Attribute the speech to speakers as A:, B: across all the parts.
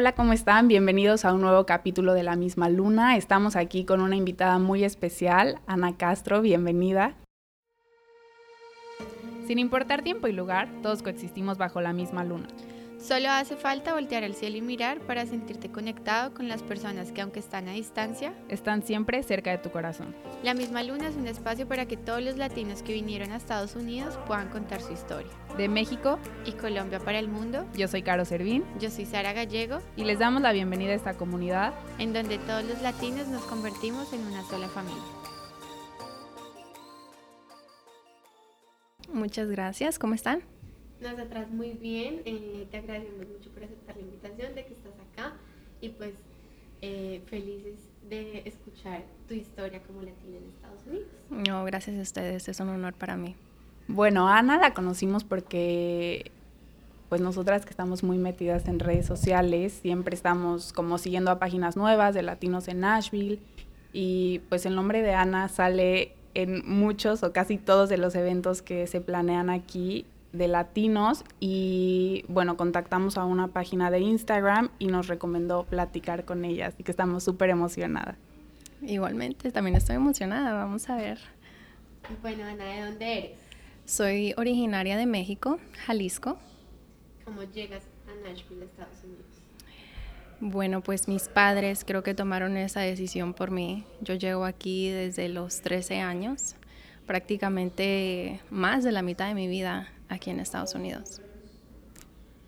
A: Hola, ¿cómo están? Bienvenidos a un nuevo capítulo de La misma luna. Estamos aquí con una invitada muy especial, Ana Castro, bienvenida. Sin importar tiempo y lugar, todos coexistimos bajo la misma luna.
B: Solo hace falta voltear al cielo y mirar para sentirte conectado con las personas que aunque están a distancia,
A: están siempre cerca de tu corazón.
B: La misma luna es un espacio para que todos los latinos que vinieron a Estados Unidos puedan contar su historia.
A: De México
B: y Colombia para el mundo,
A: yo soy Caro Servín.
B: Yo soy Sara Gallego.
A: Y les damos la bienvenida a esta comunidad
B: en donde todos los latinos nos convertimos en una sola familia.
C: Muchas gracias, ¿cómo están?
B: Nosotras muy bien, eh, te agradecemos mucho por aceptar la invitación de que estás acá y pues eh, felices de escuchar tu historia como latina en Estados Unidos.
C: No, gracias a ustedes, es un honor para mí.
A: Bueno, Ana la conocimos porque pues nosotras que estamos muy metidas en redes sociales, siempre estamos como siguiendo a páginas nuevas de latinos en Nashville y pues el nombre de Ana sale en muchos o casi todos de los eventos que se planean aquí de latinos y bueno, contactamos a una página de Instagram y nos recomendó platicar con ella, así que estamos súper emocionadas.
C: Igualmente, también estoy emocionada, vamos a ver.
B: Bueno, Ana, ¿de dónde eres?
C: Soy originaria de México, Jalisco.
B: ¿Cómo llegas a Nashville, Estados Unidos?
C: Bueno, pues mis padres creo que tomaron esa decisión por mí. Yo llego aquí desde los 13 años, prácticamente más de la mitad de mi vida aquí en Estados Unidos.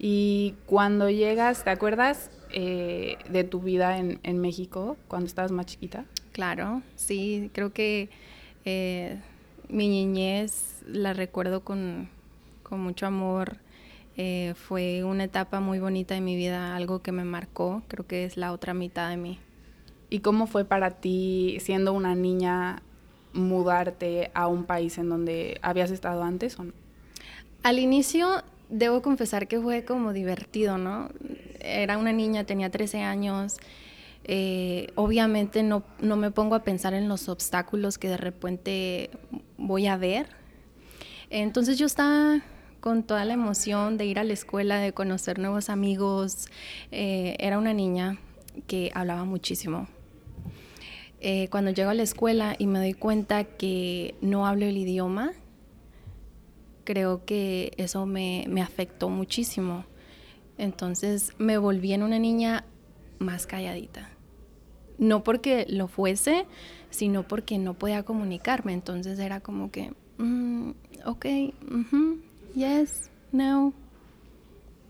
A: Y cuando llegas, ¿te acuerdas eh, de tu vida en, México cuando estabas más chiquita?
C: Claro, sí, creo que eh, mi niñez la recuerdo con, mucho amor. Eh, fue una etapa muy bonita de mi vida, algo que me marcó, creo que es la otra mitad de mí.
A: ¿Y cómo fue para ti, siendo una niña, mudarte a un país en donde habías estado antes o no?
C: Al inicio debo confesar que fue como divertido, ¿no? Era una niña, tenía 13 años. Eh, obviamente no, no me pongo a pensar en los obstáculos que de repente voy a ver. Entonces yo estaba con toda la emoción de ir a la escuela, de conocer nuevos amigos. Eh, era una niña que hablaba muchísimo. Eh, cuando llego a la escuela y me doy cuenta que no hablo el idioma, creo que eso me, afectó muchísimo. Entonces me volví en una niña más calladita. No porque lo fuese, sino porque no podía comunicarme. Entonces era como que, mm, ok, yes, no.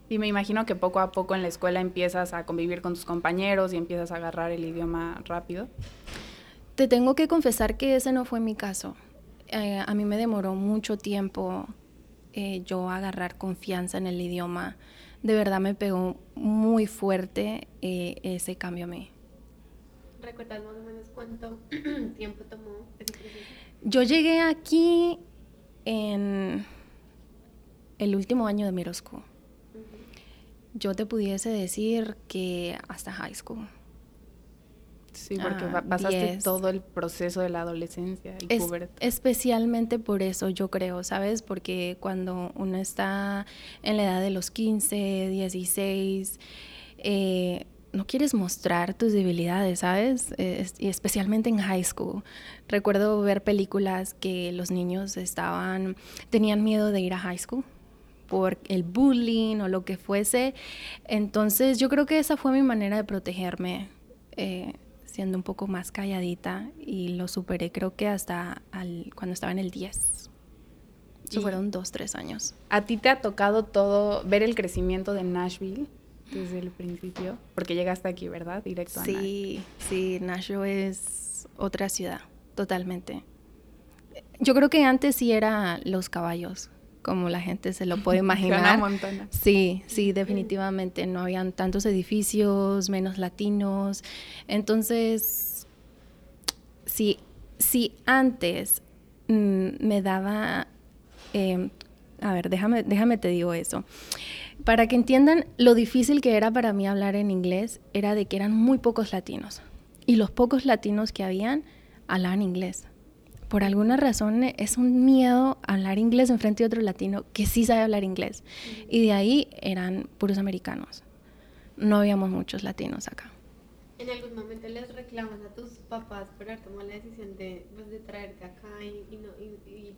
A: Y me imagino que poco a poco en la escuela empiezas a convivir con tus compañeros y empiezas a agarrar el idioma rápido.
C: Te tengo que confesar que ese no fue mi caso. Eh, a mí me demoró mucho tiempo eh, yo agarrar confianza en el idioma, de verdad me pegó muy fuerte eh, ese cambio a mí.
B: ¿Recuerdas más o menos cuánto tiempo tomó ese proceso?
C: Yo llegué aquí en el último año de middle school. Yo te pudiese decir que hasta high school.
A: Sí, porque ah, pasaste todo el proceso de la adolescencia y es,
C: Especialmente por eso yo creo, ¿sabes? Porque cuando uno está en la edad de los 15, 16, eh, no quieres mostrar tus debilidades, ¿sabes? y especialmente en high school. Recuerdo ver películas que los niños estaban, tenían miedo de ir a high school por el bullying o lo que fuese. Entonces yo creo que esa fue mi manera de protegerme. Eh, siendo un poco más calladita y lo superé creo que hasta cuando estaba en el 10. Eso fueron dos, tres años.
A: ¿A ti te ha tocado todo, ver el crecimiento de Nashville desde el principio? Porque llegaste aquí, ¿verdad? Directo
C: sí,
A: a Nashville.
C: Sí, Nashville es otra ciudad, totalmente. Yo creo que antes sí era los caballos, como la gente se lo puede imaginar. Sí, sí, definitivamente. No habían tantos edificios, menos latinos. Entonces, sí, sí antes mm, me daba... Em, a ver, déjame, déjame te digo eso. Para que entiendan lo difícil que era para mí hablar en inglés, era de que eran muy pocos latinos. Y los pocos latinos que habían hablaban inglés por alguna razón es un miedo hablar inglés en frente de otro latino que sí sabe hablar inglés. Y de ahí eran puros americanos. no habíamos muchos latinos acá.
B: ¿En algún momento les reclamas a tus papás por haber tomado la decisión de, pues, de traerte acá y, no, y,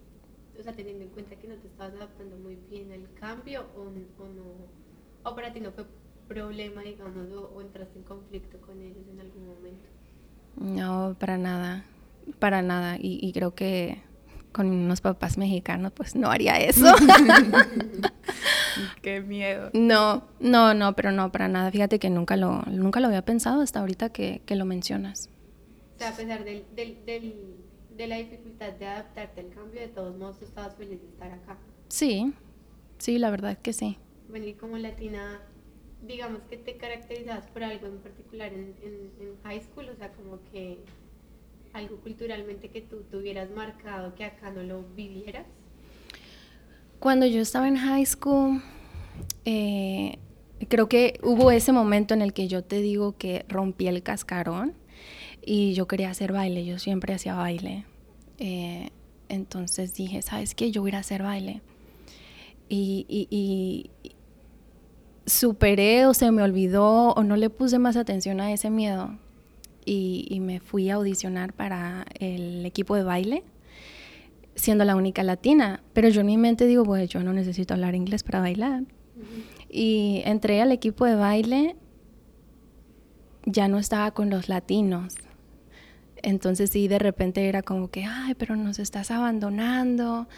B: o sea, teniendo en cuenta que no te estabas adaptando muy bien al cambio o, o no, o para ti no fue problema, digamos, o, entraste en conflicto con ellos en algún momento?
C: No, para nada, para nada. Y, y creo que con unos papás mexicanos, pues no haría eso.
A: Qué miedo.
C: No, no, no, pero no, para nada. Fíjate que nunca lo, nunca lo había pensado hasta ahorita que, lo mencionas.
B: O sea, a pesar del, de la dificultad de adaptarte al cambio, de todos modos tú estabas feliz de estar acá.
C: Sí, sí, la verdad que sí.
B: Bueno, y como latina, digamos que te caracterizabas por algo en particular en, en high school, o sea, como que algo culturalmente que tú tuvieras marcado que acá no lo vivieras.
C: Cuando yo estaba en high school, eh, creo que hubo ese momento en el que yo te digo que rompí el cascarón y yo quería hacer baile, yo siempre hacía baile. Eh, entonces dije, ¿sabes qué? Yo voy a hacer baile. Y, y, superé o se me olvidó o no le puse más atención a ese miedo y, y, me fui a audicionar para el equipo de baile siendo la única latina, pero yo en mi mente digo, pues yo no necesito hablar inglés para bailar. Y entré al equipo de baile, ya no estaba con los latinos. Entonces sí, de repente era como que, ay, pero nos estás abandonando.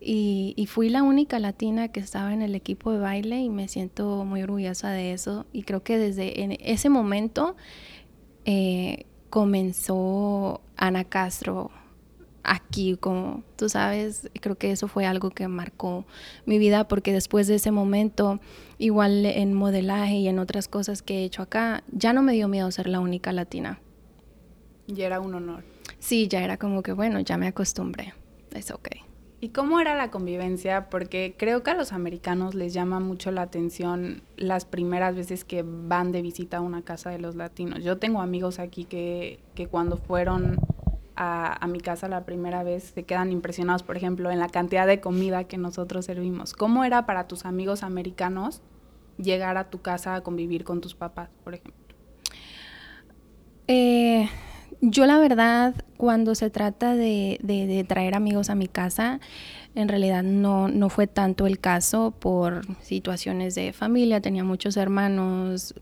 C: Y, y, fui la única latina que estaba en el equipo de baile y me siento muy orgullosa de eso. Y creo que desde en ese momento eh, comenzó Ana Castro aquí, como tú sabes, creo que eso fue algo que marcó mi vida porque después de ese momento, igual en modelaje y en otras cosas que he hecho acá, ya no me dio miedo ser la única latina.
A: Y era un honor.
C: Sí, ya era como que, bueno, ya me acostumbré, es ok.
A: ¿Y cómo era la convivencia? Porque creo que a los americanos les llama mucho la atención las primeras veces que van de visita a una casa de los latinos. Yo tengo amigos aquí que, que cuando fueron a, mi casa la primera vez se quedan impresionados, por ejemplo, en la cantidad de comida que nosotros servimos. ¿Cómo era para tus amigos americanos llegar a tu casa a convivir con tus papás, por ejemplo?
C: Eh, yo la verdad, cuando se trata de, de, traer amigos a mi casa, en realidad no, no fue tanto el caso por situaciones de familia, tenía muchos hermanos,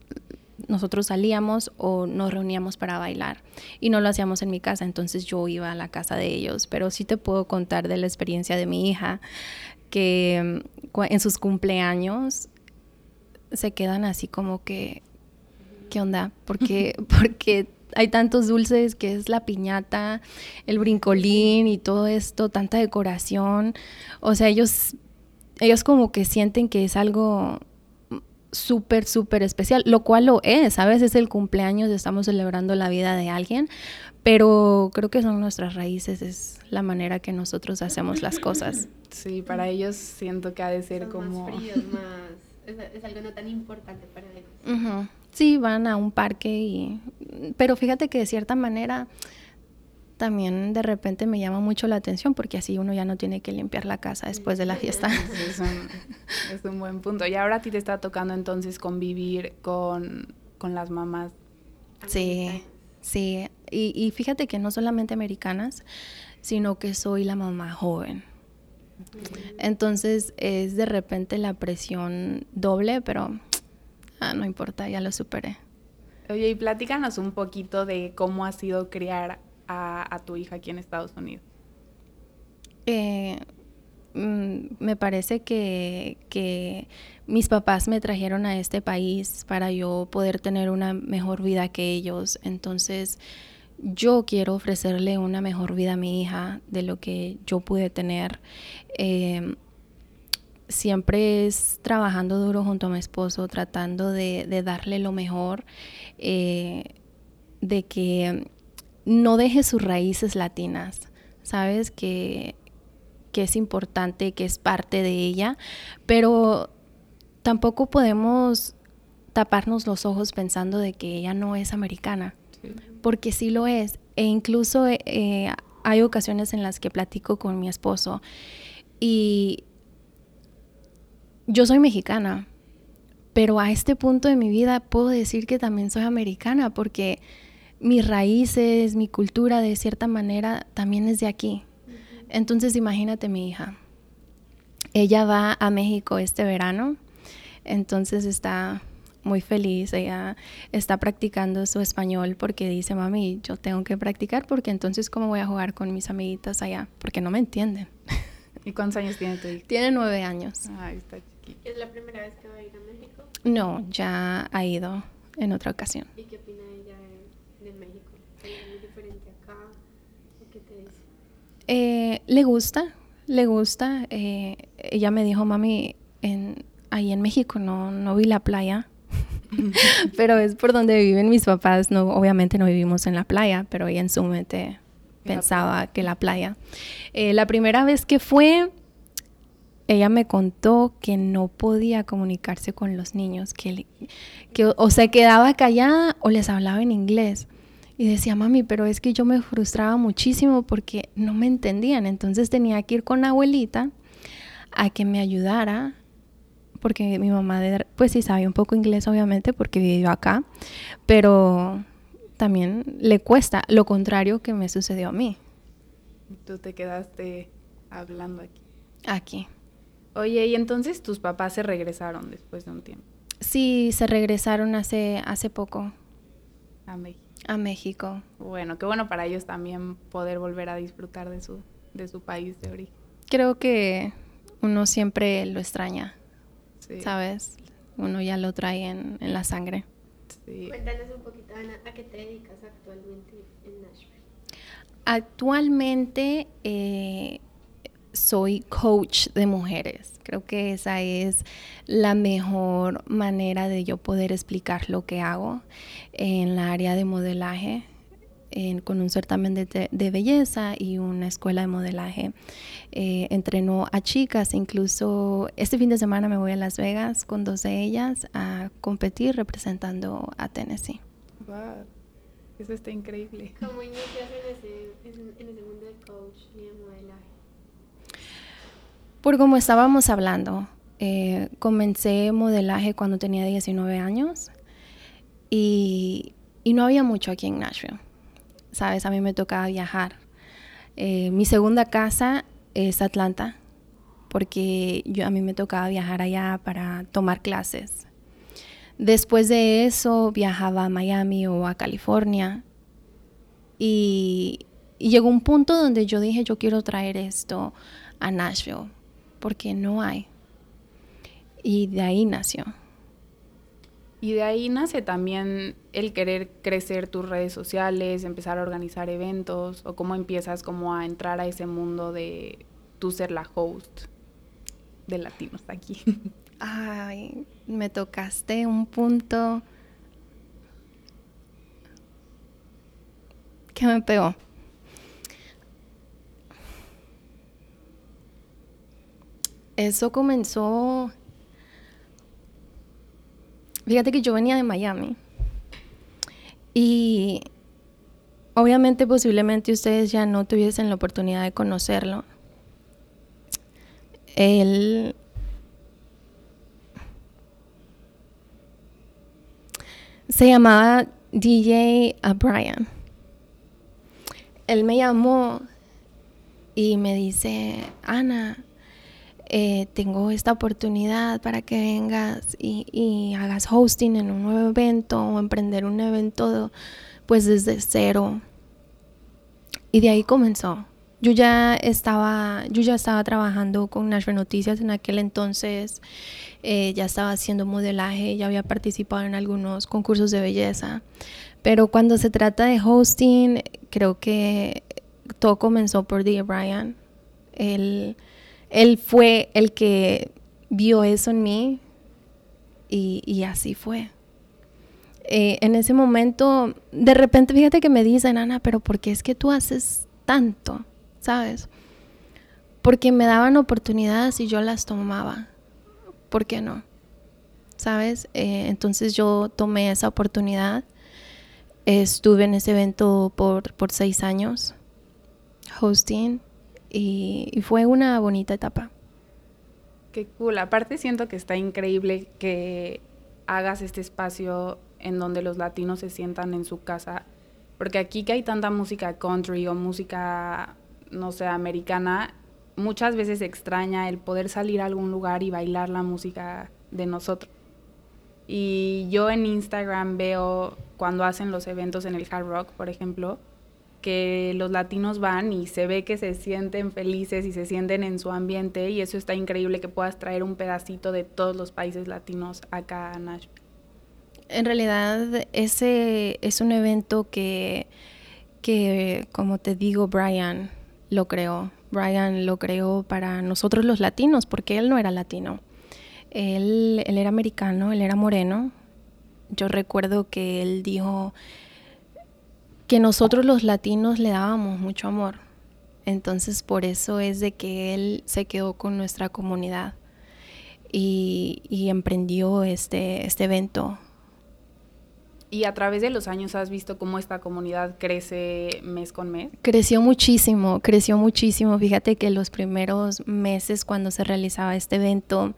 C: nosotros salíamos o nos reuníamos para bailar y no lo hacíamos en mi casa, entonces yo iba a la casa de ellos, pero sí te puedo contar de la experiencia de mi hija, que mm, en sus cumpleaños se quedan así como que, ¿qué onda? Porque, porque hay tantos dulces que es la piñata, el brincolín y todo esto, tanta decoración, o sea, ellos, ellos como que sienten que es algo súper, súper especial, lo cual lo es. A veces es el cumpleaños, estamos celebrando la vida de alguien, pero creo que son nuestras raíces, es la manera que nosotros hacemos las cosas.
A: Sí, para ellos siento que ha de ser como...
B: Más fríos, más... Es, algo no tan importante para ellos.
C: Sí, van a un parque y... Pero fíjate que de cierta manera también de repente me llama mucho la atención porque así uno ya no tiene que limpiar la casa después de la fiesta.
A: Es un, buen punto. Y ahora a ti te está tocando entonces convivir con, las mamás.
C: Sí, sí. Y, y, fíjate que no solamente americanas, sino que soy la mamá joven. Entonces es de repente la presión doble, pero ah, no importa, ya lo superé.
A: Oye, y platícanos un poquito de cómo ha sido criar a, tu hija aquí en Estados Unidos?
C: Eh, mm, me parece que, que, mis papás me trajeron a este país para yo poder tener una mejor vida que ellos. Entonces, yo quiero ofrecerle una mejor vida a mi hija de lo que yo pude tener. Eh, siempre es trabajando duro junto a mi esposo, tratando de, darle lo mejor, eh, de que no deje sus raíces latinas, sabes que, que es importante, que es parte de ella, pero tampoco podemos taparnos los ojos pensando de que ella no es americana, porque sí lo es. E incluso eh, hay ocasiones en las que platico con mi esposo y yo soy mexicana, pero a este punto de mi vida puedo decir que también soy americana porque mis raíces, mi cultura de cierta manera también es de aquí. Entonces imagínate mi hija. Ella va a México este verano, entonces está muy feliz, ella está practicando su español porque dice, mami, yo tengo que practicar porque entonces cómo voy a jugar con mis amiguitas allá, porque no me entienden.
A: ¿Y cuántos años tiene tu hija?
C: Tiene nueve años.
B: Ay, está chiquita. ¿Es la primera vez que va a ir a México?
C: No, ya ha ido en otra ocasión.
B: ¿Y qué opina ella de, México? ¿Es muy diferente acá? ¿O qué te dice?
C: Eh, le gusta, le gusta. Eh, ella me dijo, mami, en, ahí en México no, no vi la playa. pero es por donde viven mis papás. No, obviamente no vivimos en la playa, pero ella en su mente pensaba que la playa. Eh, la primera vez que fue, ella me contó que no podía comunicarse con los niños, que, que o se quedaba callada o les hablaba en inglés. Y decía, mami, pero es que yo me frustraba muchísimo porque no me entendían. Entonces tenía que ir con la abuelita a que me ayudara, porque mi mamá, pues sí sabía un poco inglés, obviamente, porque vivió acá, pero también le cuesta lo contrario que me sucedió a mí.
A: Tú te quedaste hablando aquí.
C: Aquí.
A: Oye, y entonces tus papás se regresaron después de un tiempo.
C: Sí, se regresaron hace, hace poco.
A: A México.
C: A México.
A: Bueno, qué bueno para ellos también poder volver a disfrutar de su, de su país de origen.
C: Creo que uno siempre lo extraña, ¿sabes? Uno ya lo trae en, en la sangre.
B: Cuéntanos un poquito, Ana, ¿a qué te dedicas actualmente en Nashville?
C: Actualmente eh, soy coach de mujeres. Creo que esa es la mejor manera de yo poder explicar lo que hago en la área de modelaje con un certamen de, de, belleza y una escuela de modelaje. Eh, entreno a chicas, incluso este fin de semana me voy a Las Vegas con dos de ellas a competir representando a Tennessee.
A: Wow. Eso está increíble.
B: ¿Cómo inicias en ese, en ese mundo de coach y de modelaje?
C: Por como estábamos hablando, eh, comencé modelaje cuando tenía 19 años y, no había mucho aquí en Nashville ¿sabes? A mí me tocaba viajar. Eh, mi segunda casa es Atlanta, porque a mí me tocaba viajar allá para tomar clases. Después de eso viajaba a Miami o a California y, y llegó un punto donde yo dije yo quiero traer esto a Nashville porque no hay. Y de ahí nació.
A: Y de ahí nace también el querer crecer tus redes sociales, empezar a organizar eventos o cómo empiezas como a entrar a ese mundo de tú ser la host de latinos aquí.
C: Ay, me tocaste un punto que me pegó. Eso comenzó Fíjate que yo venía de Miami y obviamente posiblemente ustedes ya no tuviesen la oportunidad de conocerlo. Él se llamaba DJ Brian. Él me llamó y me dice, Ana, eh, tengo esta oportunidad para que vengas y, hagas hosting en un nuevo evento o emprender un evento pues desde cero. Y de ahí comenzó. Yo ya estaba, yo ya estaba trabajando con Nashville Noticias en aquel entonces, eh, ya estaba haciendo modelaje, ya había participado en algunos concursos de belleza, pero cuando se trata de hosting, creo que todo comenzó por D. Brian. Él, él fue el que vio eso en mí y, así fue. Eh, en ese momento, de repente, fíjate que me dicen, Ana, pero ¿por qué es que tú haces tanto? ¿Sabes? Porque me daban oportunidades y yo las tomaba. ¿Por qué no? ¿Sabes? Eh, entonces yo tomé esa oportunidad. Estuve en ese evento por, por seis años, hosting y, fue una bonita etapa.
A: Qué cool. Aparte siento que está increíble que hagas este espacio en donde los latinos se sientan en su casa. Porque aquí que hay tanta música country o música, no sé, americana, muchas veces extraña el poder salir a algún lugar y bailar la música de nosotros. Y yo en Instagram veo cuando hacen los eventos en el Hard Rock, por ejemplo, que los latinos van y se ve que se sienten felices y se sienten en su ambiente y eso está increíble que puedas traer un pedacito de todos los países latinos acá a Nashville.
C: En realidad ese es un evento que, que como te digo, Brian lo creó. Brian lo creó para nosotros los latinos porque él no era latino. Él, él era americano, él era moreno. Yo recuerdo que él dijo, que nosotros los latinos le dábamos mucho amor. Entonces por eso es de que él se quedó con nuestra comunidad y, emprendió este, este evento.
A: ¿Y a través de los años has visto cómo esta comunidad crece mes con mes?
C: Creció muchísimo, creció muchísimo. Fíjate que los primeros meses cuando se realizaba este evento,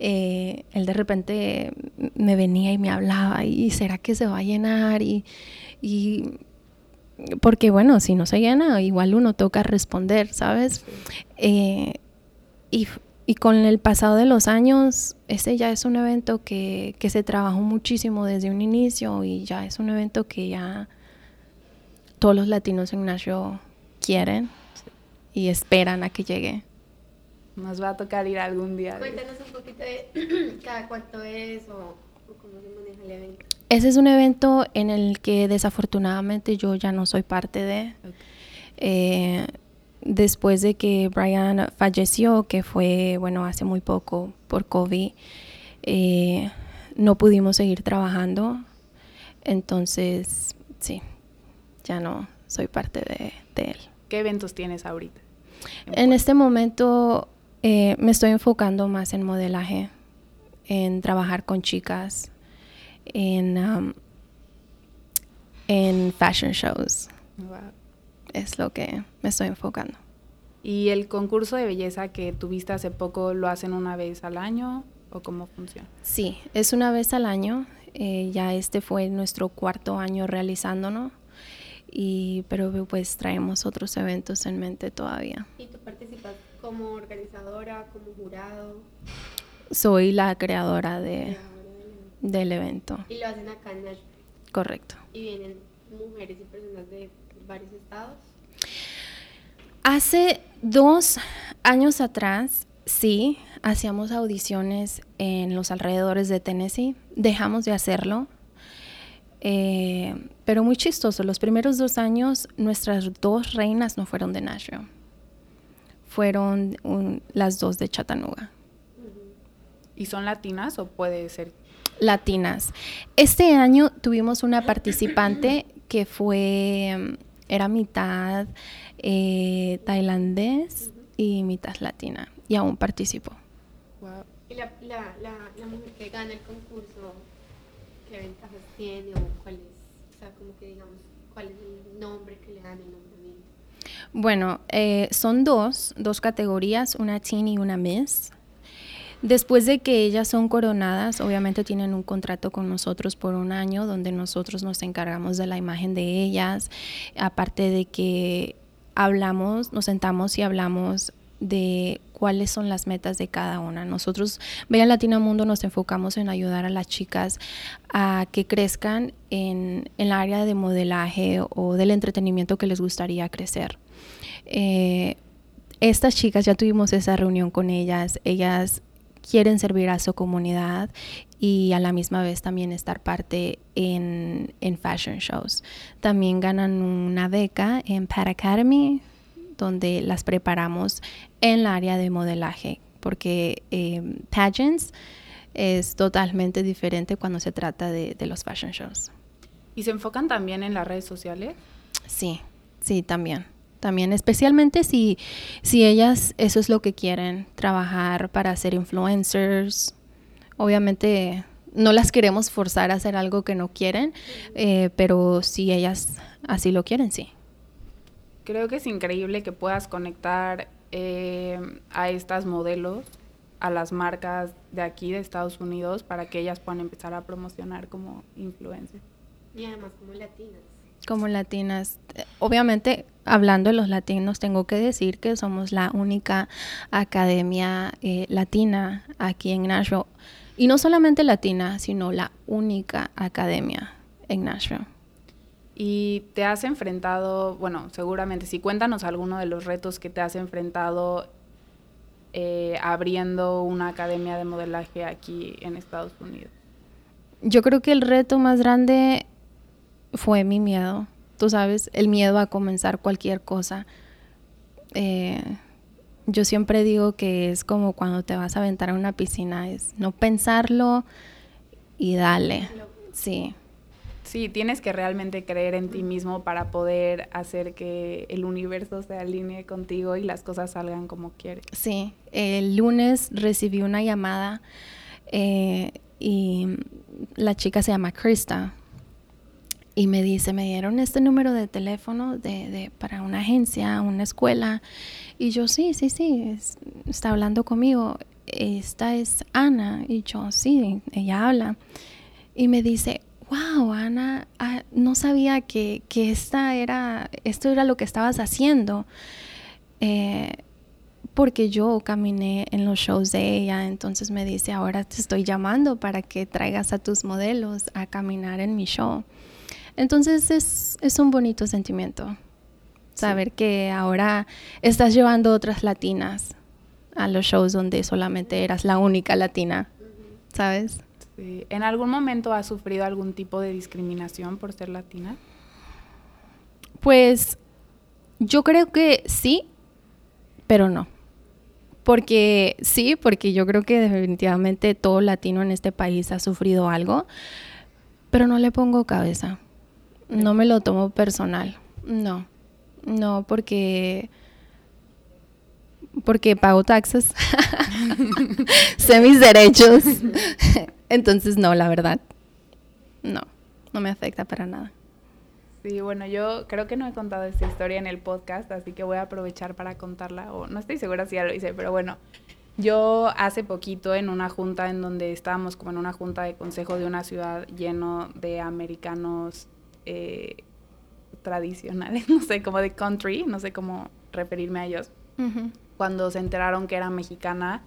C: eh, él de repente me venía y me hablaba, ¿y será que se va a llenar? y porque bueno, si no se llena, igual uno toca responder, ¿sabes? Eh, y, con el pasado de los años, ese ya es un evento que, se trabajó muchísimo desde un inicio y ya es un evento que ya todos los latinos en Nashville quieren y esperan a que llegue.
A: Nos va a tocar ir algún día.
B: Cuéntanos un poquito de cada cuánto es o cómo se maneja el evento.
C: Ese es un evento en el que desafortunadamente yo ya no soy parte de. Eh, después de que Brian falleció, que fue, bueno, hace muy poco por COVID, eh, no pudimos seguir trabajando. Entonces, sí, ya no soy parte de, él.
A: ¿Qué eventos tienes ahorita?
C: En, este momento eh, me estoy enfocando más en modelaje, en trabajar con chicas, en, um, en fashion shows. Es lo que me estoy enfocando.
A: ¿Y el concurso de belleza que tuviste hace poco lo hacen una vez al año o cómo funciona?
C: Sí, es una vez al año. Eh, ya este fue nuestro cuarto año realizándolo. Y, pero pues traemos otros eventos en mente todavía.
B: ¿Y tú participas como organizadora, como jurado?
C: Soy la creadora de, del evento.
B: Y lo hacen acá en Nashville.
C: Correcto.
B: ¿Y vienen mujeres y personas de varios estados?
C: Hace dos años atrás, sí, hacíamos audiciones en los alrededores de Tennessee. Dejamos de hacerlo. Eh, pero muy chistoso, los primeros dos años nuestras dos reinas no fueron de Nashville. Fueron las dos de Chattanooga.
A: ¿Y son latinas o puede ser
C: latinas. Este año tuvimos una participante que fue, era mitad eh, tailandés y mitad latina y aún participó.
B: ¿Y la, mujer que gana el concurso, qué ventajas tiene o cuál es, o sea, como que digamos, cuál es el nombre que le dan el nombramiento?
C: Bueno, eh, son dos, dos categorías, una teen y una miss. Después de que ellas son coronadas, obviamente tienen un contrato con nosotros por un año donde nosotros nos encargamos de la imagen de ellas, aparte de que hablamos, nos sentamos y hablamos de cuáles son las metas de cada una. Nosotros, Bella Latina Mundo, nos enfocamos en ayudar a las chicas a que crezcan en, el área de modelaje o del entretenimiento que les gustaría crecer. Eh, estas chicas, ya tuvimos esa reunión con ellas, ellas quieren servir a su comunidad y a la misma vez también estar parte en, fashion shows. También ganan una beca en Pat Academy, donde las preparamos en el área de modelaje, porque eh, pageants es totalmente diferente cuando se trata de, de los fashion shows.
A: ¿Y se enfocan también en las redes sociales?
C: Sí, sí, también también, especialmente si, si ellas eso es lo que quieren, trabajar para ser influencers. Obviamente no las queremos forzar a hacer algo que no quieren, eh, pero si ellas así lo quieren, sí.
A: Creo que es increíble que puedas conectar eh, a estas modelos a las marcas de aquí, de Estados Unidos, para que ellas puedan empezar a promocionar como influencers.
B: Y además como latinas.
C: Como latinas. Obviamente, hablando de los latinos, tengo que decir que somos la única academia eh, latina aquí en Nashville. Y no solamente latina, sino la única academia en Nashville.
A: Y te has enfrentado, bueno, seguramente, si cuéntanos alguno de los retos que te has enfrentado eh, abriendo una academia de modelaje aquí en Estados Unidos.
C: Yo creo que el reto más grande fue mi miedo. Tú sabes, el miedo a comenzar cualquier cosa. Eh, yo siempre digo que es como cuando te vas a aventar a una piscina, es no pensarlo y dale. Sí.
A: Sí, tienes que realmente creer en ti mismo para poder hacer que el universo se alinee contigo y las cosas salgan como quieres.
C: Sí, el lunes recibí una llamada eh, y la chica se llama Krista y me dice, me dieron este número de teléfono de, para una agencia, una escuela. Y yo, sí, sí, sí, está hablando conmigo. Esta es Ana. Y yo, sí, ella habla. Y me dice, wow, Ana, ah, no sabía que, esta era, esto era lo que estabas haciendo. Eh, porque yo caminé en los shows de ella, entonces me dice, ahora te estoy llamando para que traigas a tus modelos a caminar en mi show. Entonces es, un bonito sentimiento, saber que ahora estás llevando otras latinas a los shows donde solamente eras la única latina, ¿sabes?
A: ¿En algún momento has sufrido algún tipo de discriminación por ser latina?
C: Pues yo creo que sí, pero no. Porque sí, porque yo creo que definitivamente todo latino en este país ha sufrido algo, pero no le pongo cabeza. No me lo tomo personal. No. No, porque porque pago taxes, sé mis derechos. Entonces, no, la verdad, no, no me afecta para nada.
A: Sí, bueno, yo creo que no he contado esta historia en el podcast, así que voy a aprovechar para contarla, o no estoy segura si ya lo hice, pero bueno, yo hace poquito en una junta en donde estábamos como en una junta de consejo de una ciudad lleno de americanos eh, tradicionales, no sé, como de country, no sé cómo referirme a ellos cuando se enteraron que era mexicana,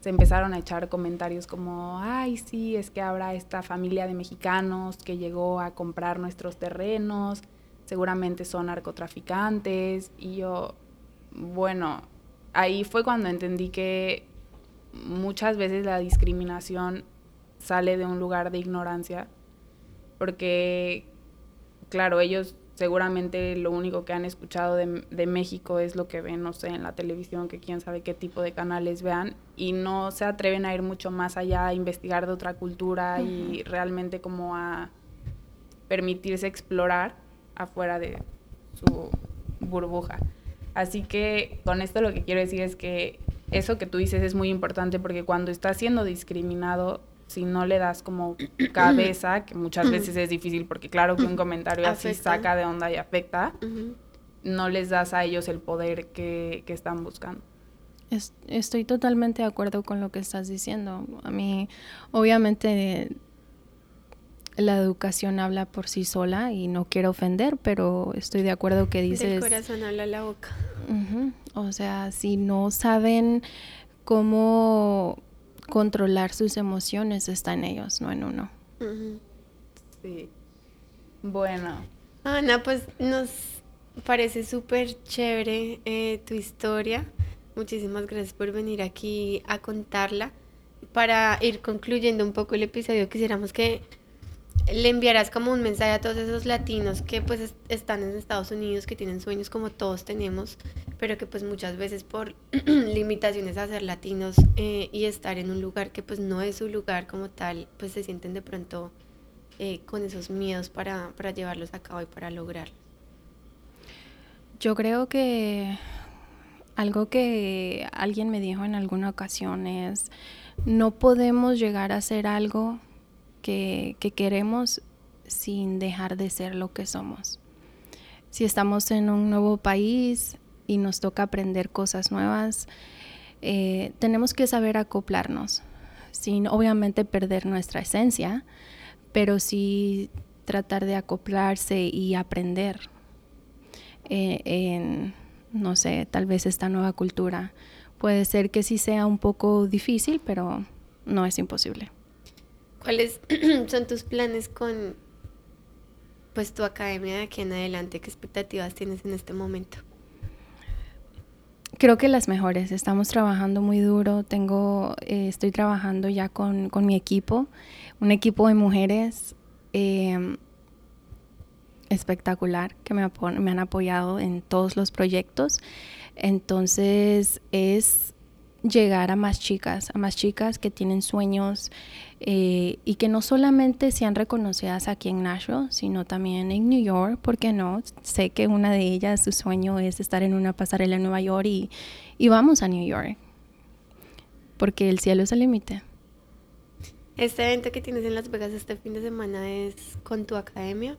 A: se empezaron a echar comentarios como, ay, sí, es que habrá esta familia de mexicanos que llegó a comprar nuestros terrenos, seguramente son narcotraficantes. Y yo, bueno, ahí fue cuando entendí que muchas veces la discriminación sale de un lugar de ignorancia, porque, claro, ellos seguramente lo único que han escuchado de, México es lo que ven, no sé, en la televisión, que quién sabe qué tipo de canales vean, y no se atreven a ir mucho más allá, a investigar de otra cultura y realmente como a permitirse explorar afuera de su burbuja. Así que con esto lo que quiero decir es que eso que tú dices es muy importante porque cuando estás siendo discriminado si no le das como cabeza, que muchas veces es difícil porque claro que un comentario así saca de onda y afecta, no les das a ellos el poder que, están buscando.
C: estoy totalmente de acuerdo con lo que estás diciendo. A mí, obviamente, la educación habla por sí sola y no quiero ofender, pero estoy de acuerdo que dices...
B: El corazón habla la boca.
C: O sea, si no saben cómo controlar sus emociones está en ellos, no en uno.
A: Sí. Bueno.
B: Ana, pues nos parece súper chévere eh, tu historia. Muchísimas gracias por venir aquí a contarla. Para ir concluyendo un poco el episodio, quisiéramos que le enviarás como un mensaje a todos esos latinos que pues están en Estados Unidos, que tienen sueños como todos tenemos, pero que pues muchas veces por limitaciones a ser latinos eh, y estar en un lugar que pues no es su lugar como tal, pues se sienten de pronto eh, con esos miedos para, para llevarlos a cabo y para lograrlo.
C: Yo creo que algo que alguien me dijo en alguna ocasión es, no podemos llegar a hacer algo que, queremos sin dejar de ser lo que somos. Si estamos en un nuevo país y nos toca aprender cosas nuevas, eh, tenemos que saber acoplarnos, sin obviamente perder nuestra esencia, pero sí tratar de acoplarse y aprender eh, en, no sé, tal vez esta nueva cultura. Puede ser que sí sea un poco difícil, pero no es imposible.
B: ¿Cuáles son tus planes con pues tu academia de aquí en adelante? ¿Qué expectativas tienes en este momento?
C: Creo que las mejores. Estamos trabajando muy duro. Tengo, eh, estoy trabajando ya con, con, mi equipo, un equipo de mujeres eh, espectacular que me, me han apoyado en todos los proyectos. Entonces es llegar a más chicas, a más chicas que tienen sueños eh, y que no solamente sean reconocidas aquí en Nashville, sino también en New York, ¿por qué no? Sé que una de ellas, su sueño es estar en una pasarela en Nueva York y, y vamos a New York, porque el cielo es el límite.
B: ¿Este evento que tienes en Las Vegas este fin de semana es con tu academia?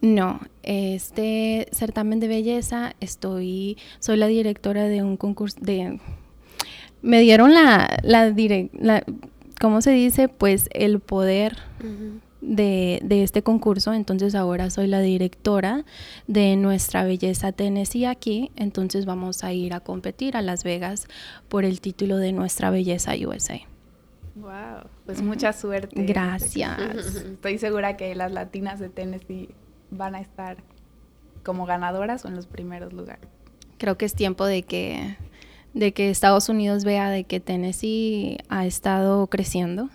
C: No, este certamen de belleza estoy, soy la directora de un concurso de me dieron la, la, la ¿cómo se dice? Pues el poder de, de, este concurso. Entonces ahora soy la directora de Nuestra Belleza Tennessee aquí. Entonces vamos a ir a competir a Las Vegas por el título de Nuestra Belleza USA.
A: Wow, pues mucha suerte.
C: Gracias.
A: Estoy segura que las latinas de Tennessee van a estar como ganadoras o en los primeros lugares.
C: Creo que es tiempo de que de que Estados Unidos vea de que Tennessee ha estado creciendo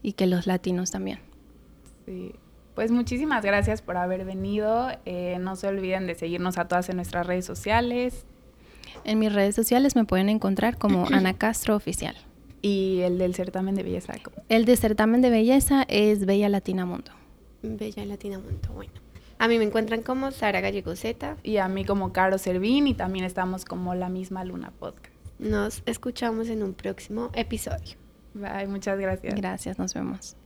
C: y que los latinos también.
A: Sí. Pues muchísimas gracias por haber venido. Eh, no se olviden de seguirnos a todas en nuestras redes sociales.
C: En mis redes sociales me pueden encontrar como Ana Castro Oficial.
A: ¿Y el del certamen de belleza?
C: El del certamen de belleza es Bella Latina Mundo.
B: Bella Latina Mundo, bueno. A mí me encuentran como Sara Gallego Z.
A: Y a mí como Caro Servín y también estamos como La Misma Luna Podcast.
B: Nos escuchamos en un próximo episodio.
A: Bye, muchas gracias.
C: Gracias, nos vemos.